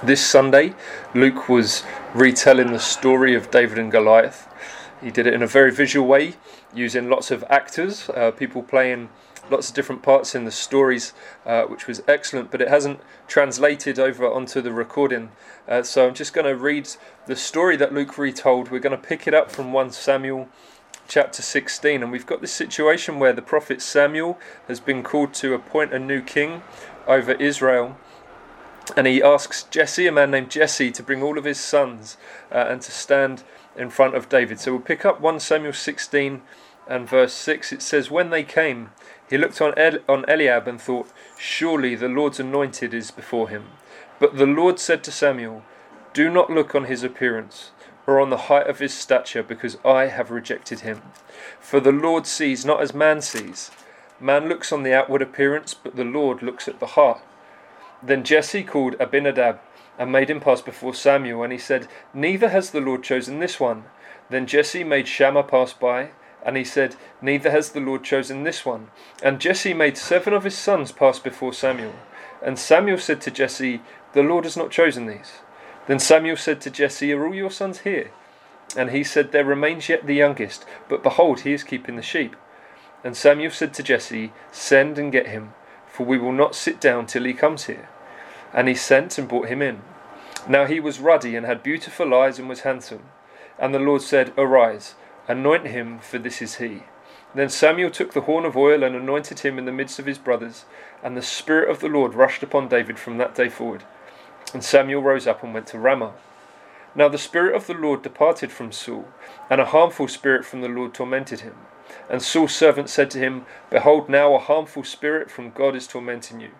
This Sunday, Luke was retelling the story of David and Goliath. He did it in a very visual way, using lots of actors, uh, people playing lots of different parts in the stories, uh, which was excellent, but it hasn't translated over onto the recording. Uh, so I'm just going to read the story that Luke retold. We're going to pick it up from 1 Samuel chapter 16, and we've got this situation where the prophet Samuel has been called to appoint a new king over Israel and he asks Jesse, a man named Jesse, to bring all of his sons uh, and to stand in front of David. So we'll pick up 1 Samuel 16 and verse 6. It says, When they came, he looked on, El- on Eliab and thought, Surely the Lord's anointed is before him. But the Lord said to Samuel, Do not look on his appearance or on the height of his stature, because I have rejected him. For the Lord sees not as man sees. Man looks on the outward appearance, but the Lord looks at the heart. Then Jesse called Abinadab and made him pass before Samuel, and he said, Neither has the Lord chosen this one. Then Jesse made Shammah pass by, and he said, Neither has the Lord chosen this one. And Jesse made seven of his sons pass before Samuel. And Samuel said to Jesse, The Lord has not chosen these. Then Samuel said to Jesse, Are all your sons here? And he said, There remains yet the youngest, but behold, he is keeping the sheep. And Samuel said to Jesse, Send and get him for we will not sit down till he comes here. And he sent and brought him in. Now he was ruddy and had beautiful eyes and was handsome. And the Lord said, Arise, anoint him, for this is he. Then Samuel took the horn of oil and anointed him in the midst of his brothers, and the Spirit of the Lord rushed upon David from that day forward. And Samuel rose up and went to Ramah. Now the Spirit of the Lord departed from Saul, and a harmful spirit from the Lord tormented him. And Saul's servant said to him, Behold, now a harmful spirit from God is tormenting you.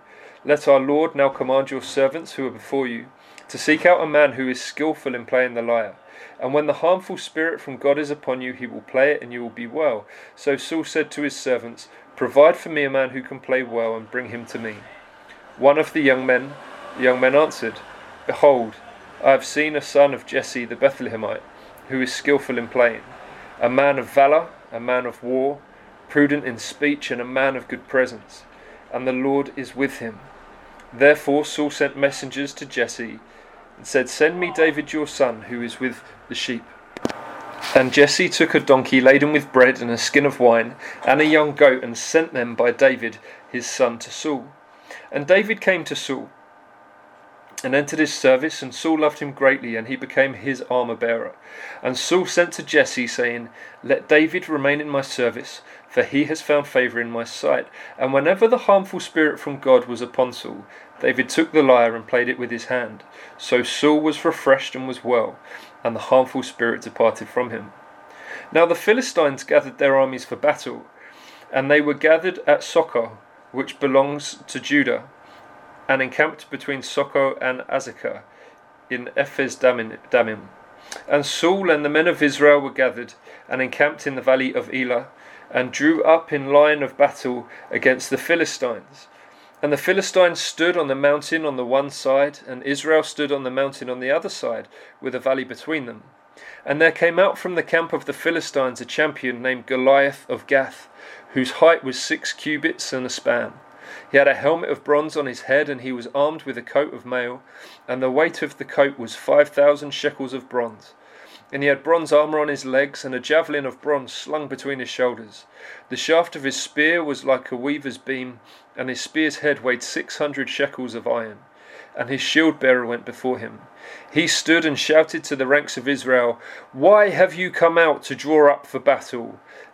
Let our Lord now command your servants who are before you to seek out a man who is skilful in playing the lyre. And when the harmful spirit from God is upon you, he will play it and you will be well. So Saul said to his servants, Provide for me a man who can play well and bring him to me. One of the young men, the young men answered, Behold, I have seen a son of Jesse the Bethlehemite, who is skilful in playing, a man of valour a man of war, prudent in speech, and a man of good presence. And the Lord is with him. Therefore Saul sent messengers to Jesse and said, Send me David your son, who is with the sheep. And Jesse took a donkey laden with bread and a skin of wine, and a young goat, and sent them by David his son to Saul. And David came to Saul and entered his service, and Saul loved him greatly, and he became his armour bearer. And Saul sent to Jesse, saying, Let David remain in my service, for he has found favour in my sight. And whenever the harmful spirit from God was upon Saul, David took the lyre and played it with his hand. So Saul was refreshed and was well, and the harmful spirit departed from him. Now the Philistines gathered their armies for battle, and they were gathered at Socoh, which belongs to Judah and encamped between Socoh and Azekah in Ephes Dammim. And Saul and the men of Israel were gathered and encamped in the valley of Elah and drew up in line of battle against the Philistines. And the Philistines stood on the mountain on the one side, and Israel stood on the mountain on the other side, with a valley between them. And there came out from the camp of the Philistines a champion named Goliath of Gath, whose height was six cubits and a span. He had a helmet of bronze on his head, and he was armed with a coat of mail, and the weight of the coat was five thousand shekels of bronze. And he had bronze armour on his legs, and a javelin of bronze slung between his shoulders. The shaft of his spear was like a weaver's beam, and his spear's head weighed six hundred shekels of iron. And his shield bearer went before him. He stood and shouted to the ranks of Israel, Why have you come out to draw up for battle?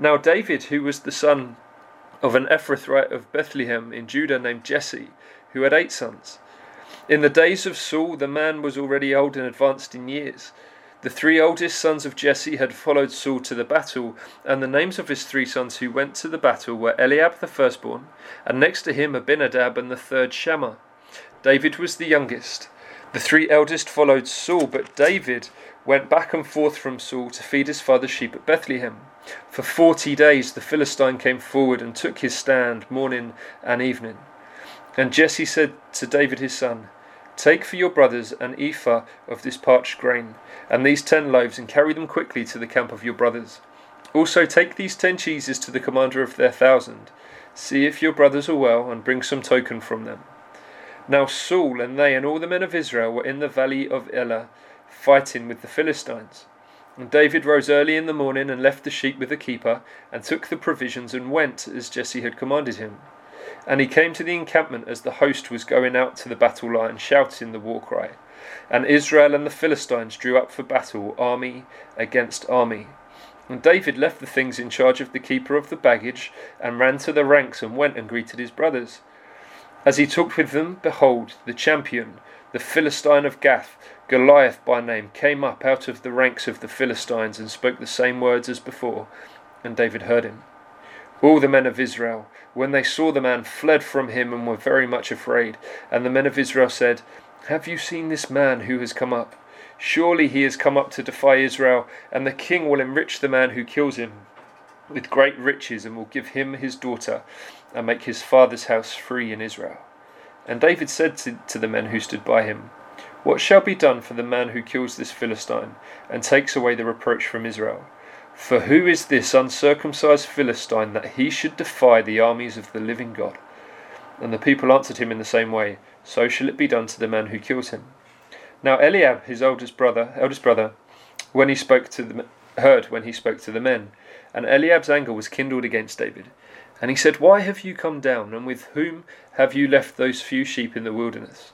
Now David, who was the son of an Ephrathite of Bethlehem in Judah named Jesse, who had eight sons. In the days of Saul, the man was already old and advanced in years. The three oldest sons of Jesse had followed Saul to the battle, and the names of his three sons who went to the battle were Eliab the firstborn, and next to him Abinadab, and the third Shammah. David was the youngest. The three eldest followed Saul, but David went back and forth from Saul to feed his father's sheep at Bethlehem. For forty days the Philistine came forward and took his stand morning and evening. And Jesse said to David his son, Take for your brothers an ephah of this parched grain, and these ten loaves, and carry them quickly to the camp of your brothers. Also take these ten cheeses to the commander of their thousand. See if your brothers are well, and bring some token from them. Now Saul and they and all the men of Israel were in the valley of Elah, fighting with the Philistines. And David rose early in the morning and left the sheep with the keeper, and took the provisions and went as Jesse had commanded him. And he came to the encampment as the host was going out to the battle line, shouting the war cry. And Israel and the Philistines drew up for battle, army against army. And David left the things in charge of the keeper of the baggage, and ran to the ranks and went and greeted his brothers. As he talked with them, behold, the champion, the Philistine of Gath, Goliath by name, came up out of the ranks of the Philistines and spoke the same words as before, and David heard him. All the men of Israel, when they saw the man, fled from him and were very much afraid. And the men of Israel said, Have you seen this man who has come up? Surely he has come up to defy Israel, and the king will enrich the man who kills him with great riches, and will give him his daughter, and make his father's house free in Israel. And David said to, to the men who stood by him, What shall be done for the man who kills this Philistine, and takes away the reproach from Israel? For who is this uncircumcised Philistine that he should defy the armies of the living God? And the people answered him in the same way, So shall it be done to the man who kills him. Now Eliab, his oldest brother, eldest brother, when he spoke to the heard when he spoke to the men, and Eliab's anger was kindled against David. And he said, Why have you come down, and with whom have you left those few sheep in the wilderness?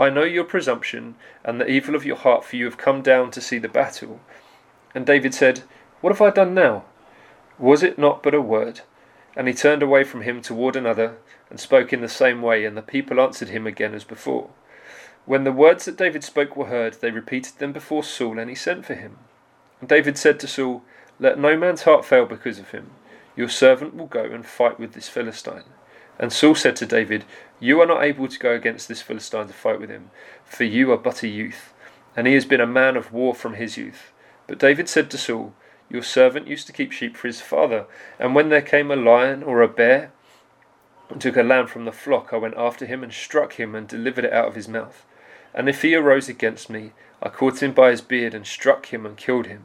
I know your presumption and the evil of your heart, for you have come down to see the battle. And David said, what have I done now? Was it not but a word? And he turned away from him toward another, and spoke in the same way, and the people answered him again as before. When the words that David spoke were heard, they repeated them before Saul, and he sent for him. And David said to Saul, Let no man's heart fail because of him. Your servant will go and fight with this Philistine. And Saul said to David, You are not able to go against this Philistine to fight with him, for you are but a youth, and he has been a man of war from his youth. But David said to Saul, your servant used to keep sheep for his father, and when there came a lion or a bear and took a lamb from the flock, I went after him and struck him and delivered it out of his mouth. And if he arose against me, I caught him by his beard and struck him and killed him.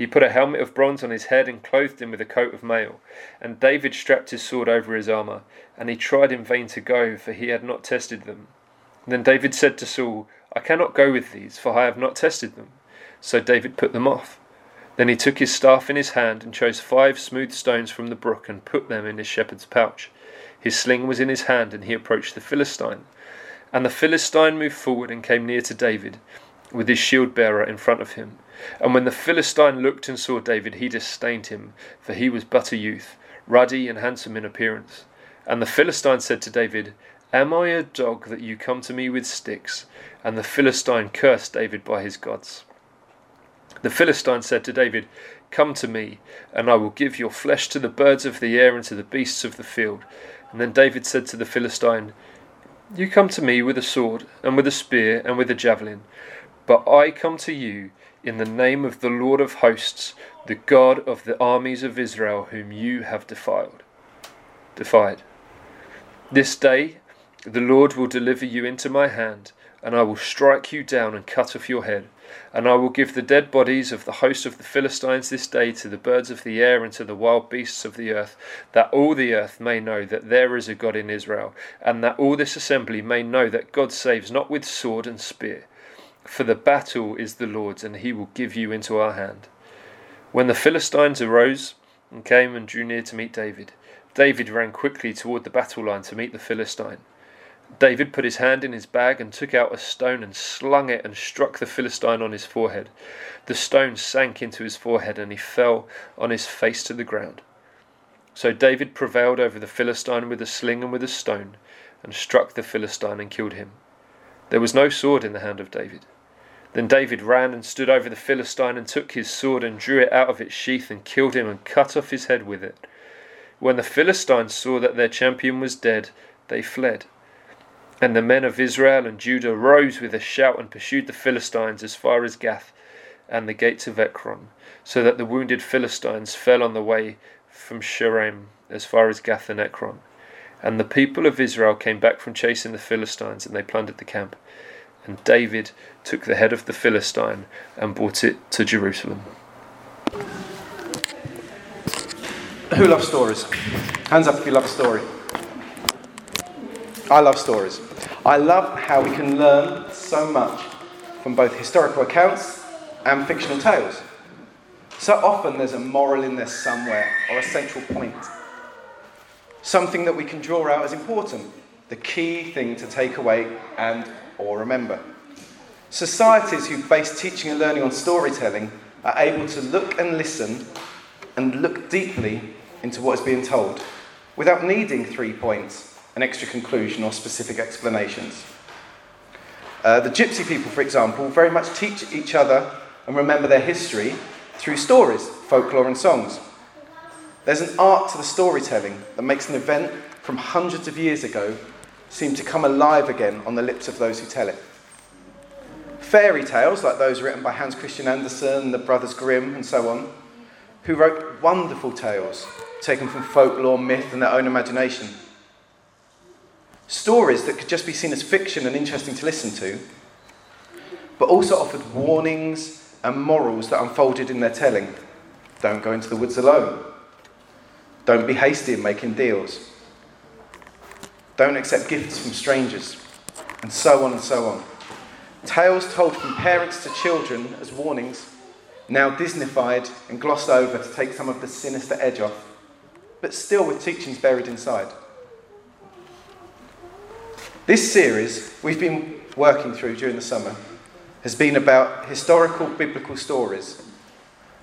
He put a helmet of bronze on his head and clothed him with a coat of mail. And David strapped his sword over his armour. And he tried in vain to go, for he had not tested them. Then David said to Saul, I cannot go with these, for I have not tested them. So David put them off. Then he took his staff in his hand and chose five smooth stones from the brook and put them in his shepherd's pouch. His sling was in his hand, and he approached the Philistine. And the Philistine moved forward and came near to David, with his shield bearer in front of him. And when the Philistine looked and saw David, he disdained him, for he was but a youth, ruddy and handsome in appearance. And the Philistine said to David, Am I a dog that you come to me with sticks? And the Philistine cursed David by his gods. The Philistine said to David, Come to me, and I will give your flesh to the birds of the air and to the beasts of the field. And then David said to the Philistine, You come to me with a sword, and with a spear, and with a javelin, but I come to you in the name of the Lord of hosts, the God of the armies of Israel, whom you have defiled. Defied. This day the Lord will deliver you into my hand, and I will strike you down and cut off your head. And I will give the dead bodies of the host of the Philistines this day to the birds of the air and to the wild beasts of the earth, that all the earth may know that there is a God in Israel, and that all this assembly may know that God saves not with sword and spear. For the battle is the Lord's, and he will give you into our hand. When the Philistines arose and came and drew near to meet David, David ran quickly toward the battle line to meet the Philistine. David put his hand in his bag and took out a stone and slung it and struck the Philistine on his forehead. The stone sank into his forehead and he fell on his face to the ground. So David prevailed over the Philistine with a sling and with a stone, and struck the Philistine and killed him. There was no sword in the hand of David. Then David ran and stood over the Philistine and took his sword and drew it out of its sheath and killed him and cut off his head with it. When the Philistines saw that their champion was dead, they fled. And the men of Israel and Judah rose with a shout and pursued the Philistines as far as Gath and the gates of Ekron, so that the wounded Philistines fell on the way from Shaaraim as far as Gath and Ekron. And the people of Israel came back from chasing the Philistines, and they plundered the camp. And David took the head of the Philistine and brought it to Jerusalem. Who loves stories? Hands up if you love a story. I love stories. I love how we can learn so much from both historical accounts and fictional tales. So often there's a moral in there somewhere or a central point. Something that we can draw out as important, the key thing to take away and or remember. Societies who base teaching and learning on storytelling are able to look and listen and look deeply into what is being told without needing three points an extra conclusion or specific explanations. Uh, the gypsy people, for example, very much teach each other and remember their history through stories, folklore, and songs. There's an art to the storytelling that makes an event from hundreds of years ago seem to come alive again on the lips of those who tell it. Fairy tales, like those written by Hans Christian Andersen, the Brothers Grimm, and so on, who wrote wonderful tales taken from folklore, myth, and their own imagination stories that could just be seen as fiction and interesting to listen to, but also offered warnings and morals that unfolded in their telling. Don't go into the woods alone. Don't be hasty in making deals. Don't accept gifts from strangers. And so on and so on. Tales told from parents to children as warnings, now Disneyfied and glossed over to take some of the sinister edge off, but still with teachings buried inside. This series we've been working through during the summer has been about historical biblical stories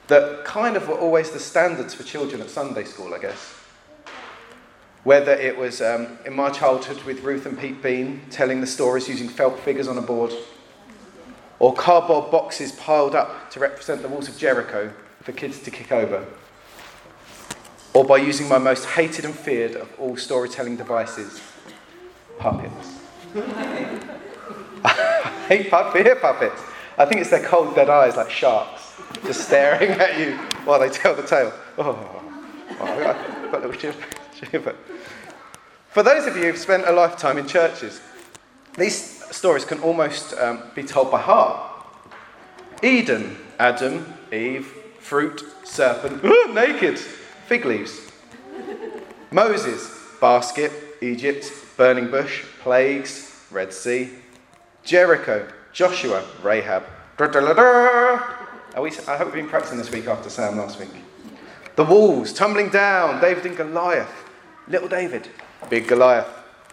that kind of were always the standards for children at Sunday school, I guess. Whether it was um, in my childhood with Ruth and Pete Bean telling the stories using felt figures on a board, or cardboard boxes piled up to represent the walls of Jericho for kids to kick over, or by using my most hated and feared of all storytelling devices, puppets. I hate puppet, puppets. I think it's their cold, dead eyes like sharks, just staring at you while they tell the tale. Oh, oh little shiver. For those of you who've spent a lifetime in churches, these stories can almost um, be told by heart. Eden, Adam, Eve, fruit, serpent, naked, fig leaves. Moses, basket, Egypt, burning bush, plagues, Red Sea, Jericho, Joshua, Rahab. We, I hope we've been practicing this week after Sam last week. The walls tumbling down, David and Goliath. Little David, big Goliath.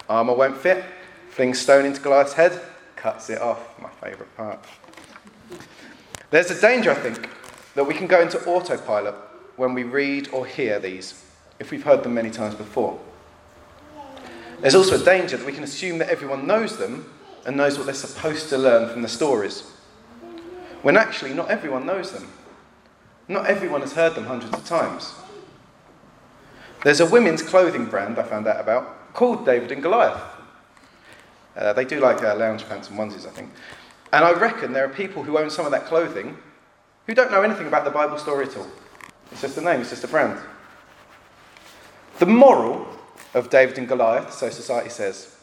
Armour won't fit, flings stone into Goliath's head, cuts it off. My favourite part. There's a danger, I think, that we can go into autopilot when we read or hear these, if we've heard them many times before. There's also a danger that we can assume that everyone knows them and knows what they're supposed to learn from the stories, when actually not everyone knows them. Not everyone has heard them hundreds of times. There's a women's clothing brand I found out about called David and Goliath. Uh, they do like uh, lounge pants and onesies, I think. And I reckon there are people who own some of that clothing who don't know anything about the Bible story at all. It's just a name, it's just a brand. The moral of David and Goliath, so society says,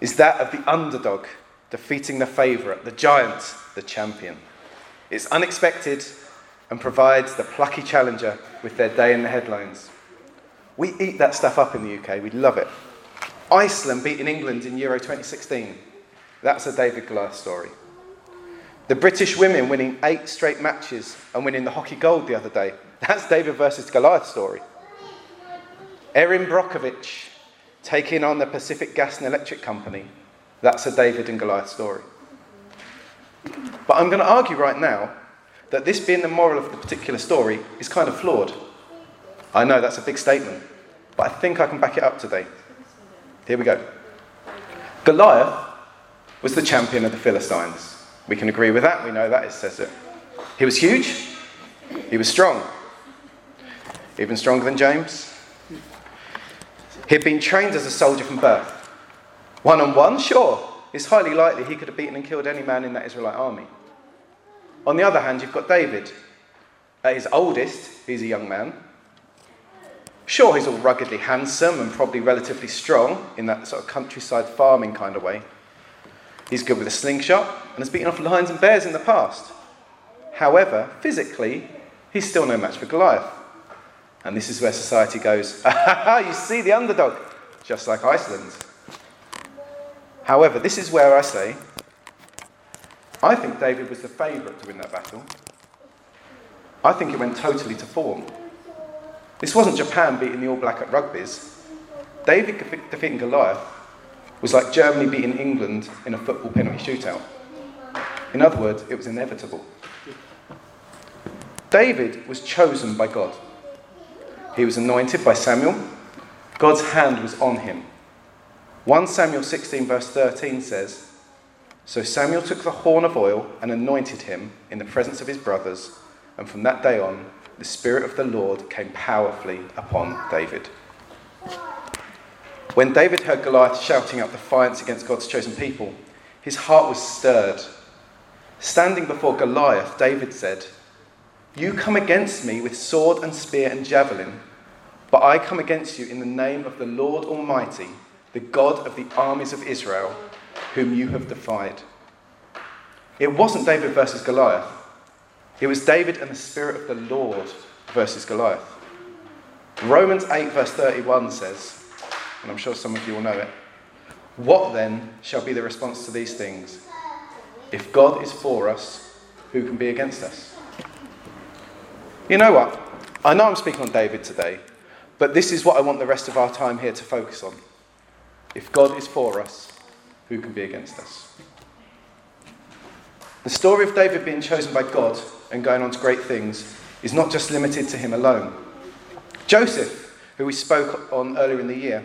is that of the underdog defeating the favourite, the giant, the champion. It's unexpected and provides the plucky challenger with their day in the headlines. We eat that stuff up in the UK, we love it. Iceland beating England in Euro 2016. That's a David Goliath story. The British women winning eight straight matches and winning the hockey gold the other day. That's David versus Goliath story. Erin Brockovich taking on the Pacific Gas and Electric Company. That's a David and Goliath story. But I'm going to argue right now that this being the moral of the particular story is kind of flawed. I know that's a big statement, but I think I can back it up today. Here we go. Goliath was the champion of the Philistines. We can agree with that, we know that, it says it. He was huge, he was strong, even stronger than James. He'd been trained as a soldier from birth. One on one, sure, it's highly likely he could have beaten and killed any man in that Israelite army. On the other hand, you've got David. At his oldest, he's a young man. Sure, he's all ruggedly handsome and probably relatively strong in that sort of countryside farming kind of way. He's good with a slingshot and has beaten off lions and bears in the past. However, physically, he's still no match for Goliath. And this is where society goes, ha ha, you see the underdog, just like Iceland. However, this is where I say, I think David was the favourite to win that battle. I think it went totally to form. This wasn't Japan beating the All Black at rugby's. David defeating Goliath was like Germany beating England in a football penalty shootout. In other words, it was inevitable. David was chosen by God. He was anointed by Samuel. God's hand was on him. 1 Samuel 16, verse 13 says So Samuel took the horn of oil and anointed him in the presence of his brothers, and from that day on, the Spirit of the Lord came powerfully upon David. When David heard Goliath shouting out defiance against God's chosen people, his heart was stirred. Standing before Goliath, David said, You come against me with sword and spear and javelin, but I come against you in the name of the Lord Almighty the God of the armies of Israel, whom you have defied. It wasn't David versus Goliath, it was David and the Spirit of the Lord versus Goliath. Romans 8, verse 31 says, and I'm sure some of you will know it What then shall be the response to these things? If God is for us, who can be against us? You know what? I know I'm speaking on David today, but this is what I want the rest of our time here to focus on. If God is for us, who can be against us? The story of David being chosen by God and going on to great things is not just limited to him alone. Joseph, who we spoke on earlier in the year,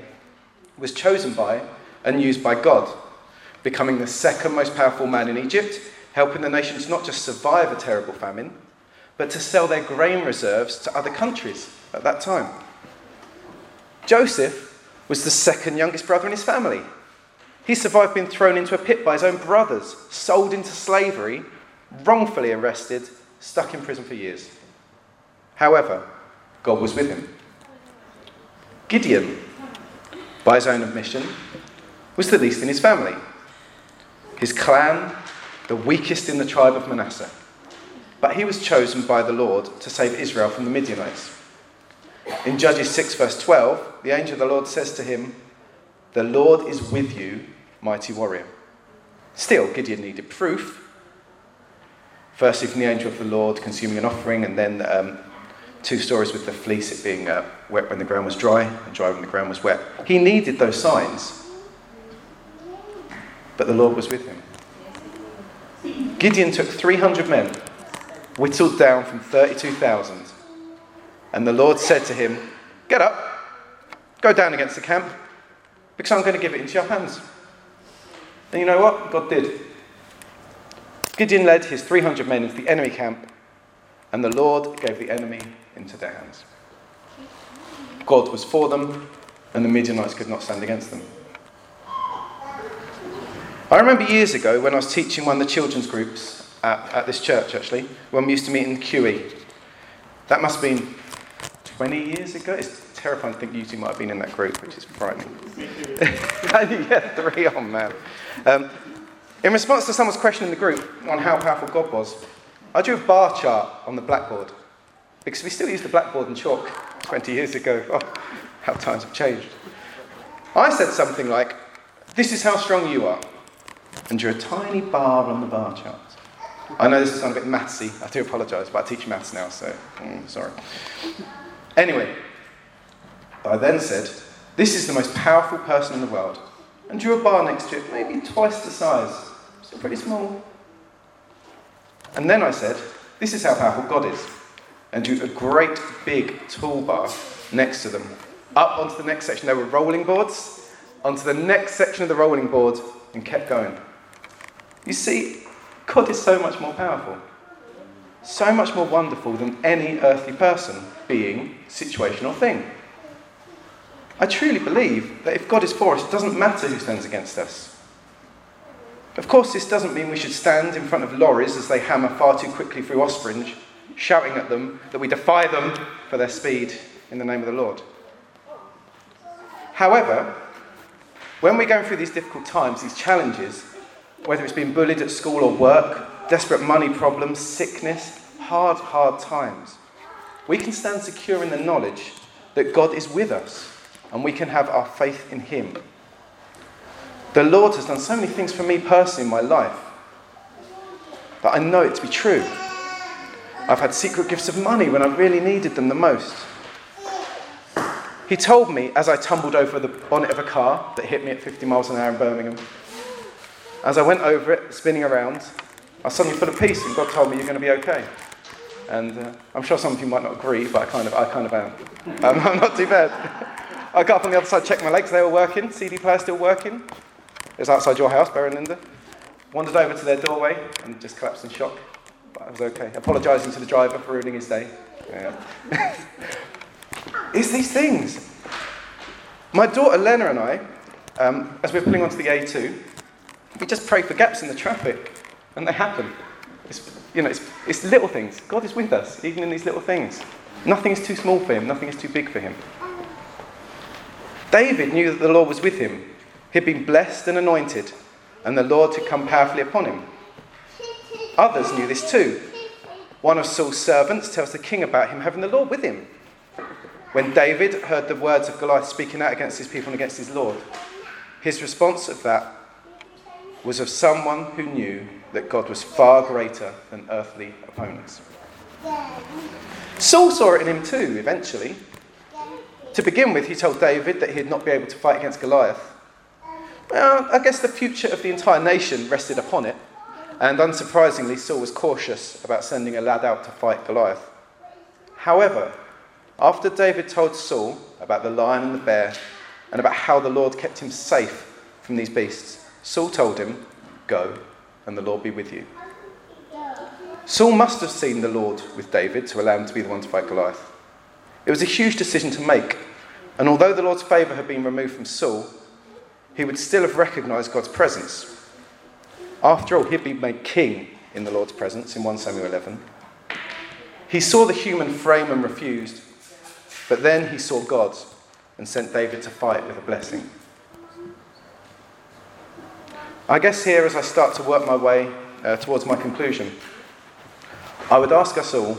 was chosen by and used by God, becoming the second most powerful man in Egypt, helping the nations not just survive a terrible famine, but to sell their grain reserves to other countries at that time. Joseph was the second youngest brother in his family. He survived being thrown into a pit by his own brothers, sold into slavery, wrongfully arrested, stuck in prison for years. However, God was with him. Gideon, by his own admission, was the least in his family. His clan, the weakest in the tribe of Manasseh. But he was chosen by the Lord to save Israel from the Midianites. In Judges 6, verse 12, the angel of the Lord says to him, The Lord is with you, mighty warrior. Still, Gideon needed proof. Firstly, from the angel of the Lord consuming an offering, and then um, two stories with the fleece, it being uh, wet when the ground was dry and dry when the ground was wet. He needed those signs, but the Lord was with him. Gideon took 300 men, whittled down from 32,000 and the Lord said to him, Get up, go down against the camp, because I'm going to give it into your hands. And you know what? God did. Gideon led his 300 men into the enemy camp, and the Lord gave the enemy into their hands. God was for them, and the Midianites could not stand against them. I remember years ago when I was teaching one of the children's groups at, at this church, actually, when we used to meet in QE. That must have been 20 years ago. It's terrifying to think you two might have been in that group, which is frightening. yeah, three on, man. Um, in response to someone's question in the group on how powerful God was, I drew a bar chart on the blackboard because we still use the blackboard and chalk 20 years ago. Oh, how times have changed. I said something like, This is how strong you are, and drew a tiny bar on the bar chart. I know this is sound a bit mathsy, I do apologise, but I teach maths now, so mm, sorry. Anyway, I then said, This is the most powerful person in the world. And drew a bar next to it, maybe twice the size. Still pretty small. And then I said, This is how powerful God is. And drew a great big tall toolbar next to them. Up onto the next section, there were rolling boards. Onto the next section of the rolling board, and kept going. You see, God is so much more powerful, so much more wonderful than any earthly person, being, situation, or thing. I truly believe that if God is for us, it doesn't matter who stands against us. Of course, this doesn't mean we should stand in front of lorries as they hammer far too quickly through Ospringe, shouting at them that we defy them for their speed in the name of the Lord. However, when we're going through these difficult times, these challenges, whether it's being bullied at school or work, desperate money problems, sickness, hard, hard times, we can stand secure in the knowledge that God is with us and we can have our faith in Him. The Lord has done so many things for me personally in my life that I know it to be true. I've had secret gifts of money when I really needed them the most. He told me as I tumbled over the bonnet of a car that hit me at 50 miles an hour in Birmingham. As I went over it, spinning around, I suddenly full of peace, and God told me, You're going to be okay. And uh, I'm sure some of you might not agree, but I kind of, I kind of am. Um, I'm not too bad. I got up on the other side, checked my legs, they were working, CD player still working. It was outside your house, Bear and Linda. Wandered over to their doorway and just collapsed in shock. But I was okay. Apologising to the driver for ruining his day. Yeah. it's these things. My daughter Lena and I, um, as we're pulling onto the A2, we just pray for gaps in the traffic, and they happen. It's, you know, it's, it's little things. God is with us, even in these little things. Nothing is too small for him, nothing is too big for him. David knew that the Lord was with him. He'd been blessed and anointed, and the Lord had come powerfully upon him. Others knew this too. One of Saul's servants tells the king about him having the Lord with him. When David heard the words of Goliath speaking out against his people and against his Lord, his response of that was of someone who knew that God was far greater than earthly opponents. Saul saw it in him too, eventually. To begin with, he told David that he'd not be able to fight against Goliath. Well, I guess the future of the entire nation rested upon it, and unsurprisingly, Saul was cautious about sending a lad out to fight Goliath. However, after David told Saul about the lion and the bear, and about how the Lord kept him safe from these beasts, Saul told him, Go, and the Lord be with you. Saul must have seen the Lord with David to allow him to be the one to fight Goliath. It was a huge decision to make, and although the Lord's favour had been removed from Saul, he would still have recognised God's presence. After all, he'd been made king in the Lord's presence in 1 Samuel 11. He saw the human frame and refused, but then he saw God and sent David to fight with a blessing. I guess here, as I start to work my way uh, towards my conclusion, I would ask us all,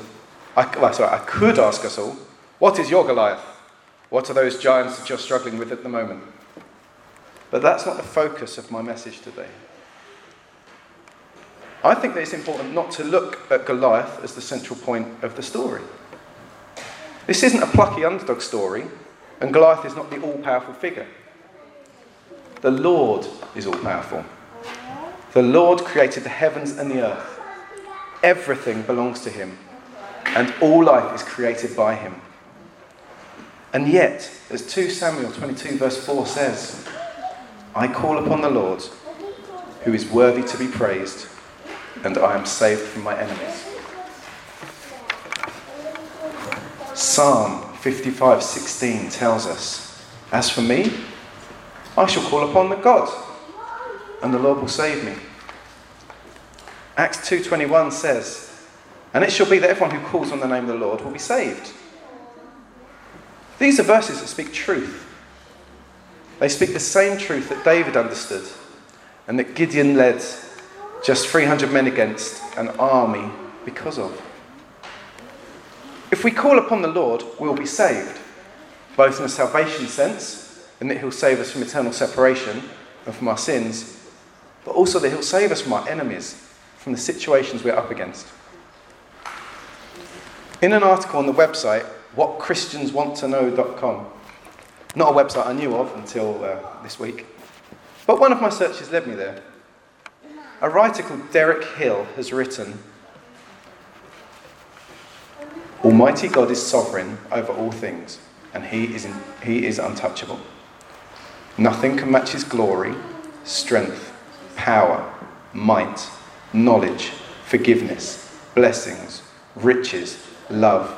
I, well, sorry, I could ask us all, what is your Goliath? What are those giants that you're struggling with at the moment? But that's not the focus of my message today. I think that it's important not to look at Goliath as the central point of the story. This isn't a plucky underdog story, and Goliath is not the all powerful figure. The Lord is all powerful. The Lord created the heavens and the earth. Everything belongs to him, and all life is created by him. And yet, as 2 Samuel 22, verse 4 says, I call upon the Lord, who is worthy to be praised, and I am saved from my enemies. Psalm 55:16 tells us, As for me, I shall call upon the God, and the Lord will save me. Acts 2:21 says, And it shall be that everyone who calls on the name of the Lord will be saved. These are verses that speak truth. They speak the same truth that David understood and that Gideon led just 300 men against an army because of. If we call upon the Lord, we'll be saved, both in a salvation sense, in that He'll save us from eternal separation and from our sins, but also that He'll save us from our enemies, from the situations we're up against. In an article on the website, whatchristianswanttoknow.com, Not a website I knew of until uh, this week. But one of my searches led me there. A writer called Derek Hill has written Almighty God is sovereign over all things, and he is, in, he is untouchable. Nothing can match his glory, strength, power, might, knowledge, forgiveness, blessings, riches, love,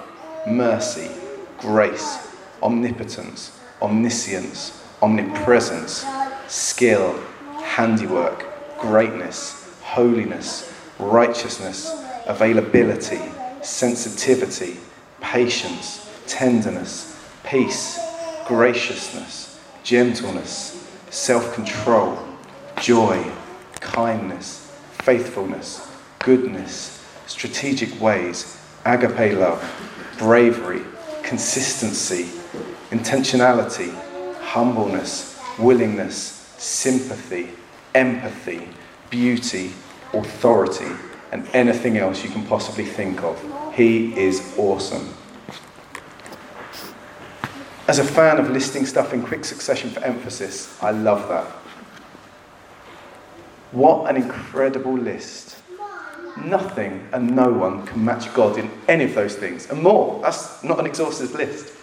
mercy, grace, omnipotence, omniscience, omnipresence, skill, handiwork, greatness, holiness, righteousness, availability, sensitivity, patience, tenderness, peace, graciousness, gentleness, self control, joy, kindness, faithfulness, goodness, strategic ways, agape love, bravery, consistency, intentionality, humbleness, willingness, sympathy, empathy, beauty, authority, and anything else you can possibly think of. He is awesome. As a fan of listing stuff in quick succession for emphasis, I love that. What an incredible list. Nothing and no one can match God in any of those things, and more. That's not an exhaustive list.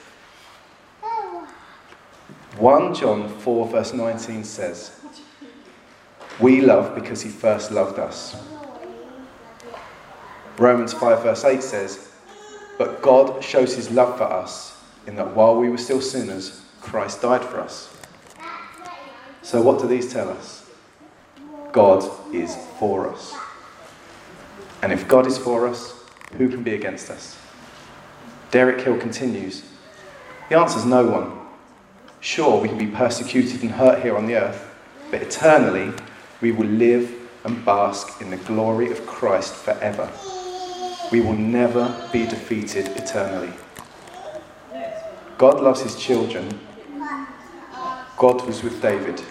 1 John 4, verse 19 says, We love because he first loved us. Romans 5, verse 8 says, But God shows his love for us in that while we were still sinners, Christ died for us. So, what do these tell us? God is for us. And if God is for us, who can be against us? Derek Hill continues The answer is no one. Sure, we can be persecuted and hurt here on the earth, but eternally we will live and bask in the glory of Christ forever. We will never be defeated eternally. God loves his children. God was with David.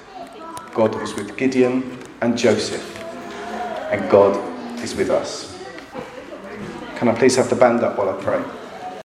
God was with Gideon and Joseph. And God is with us. Can I please have the band up while I pray?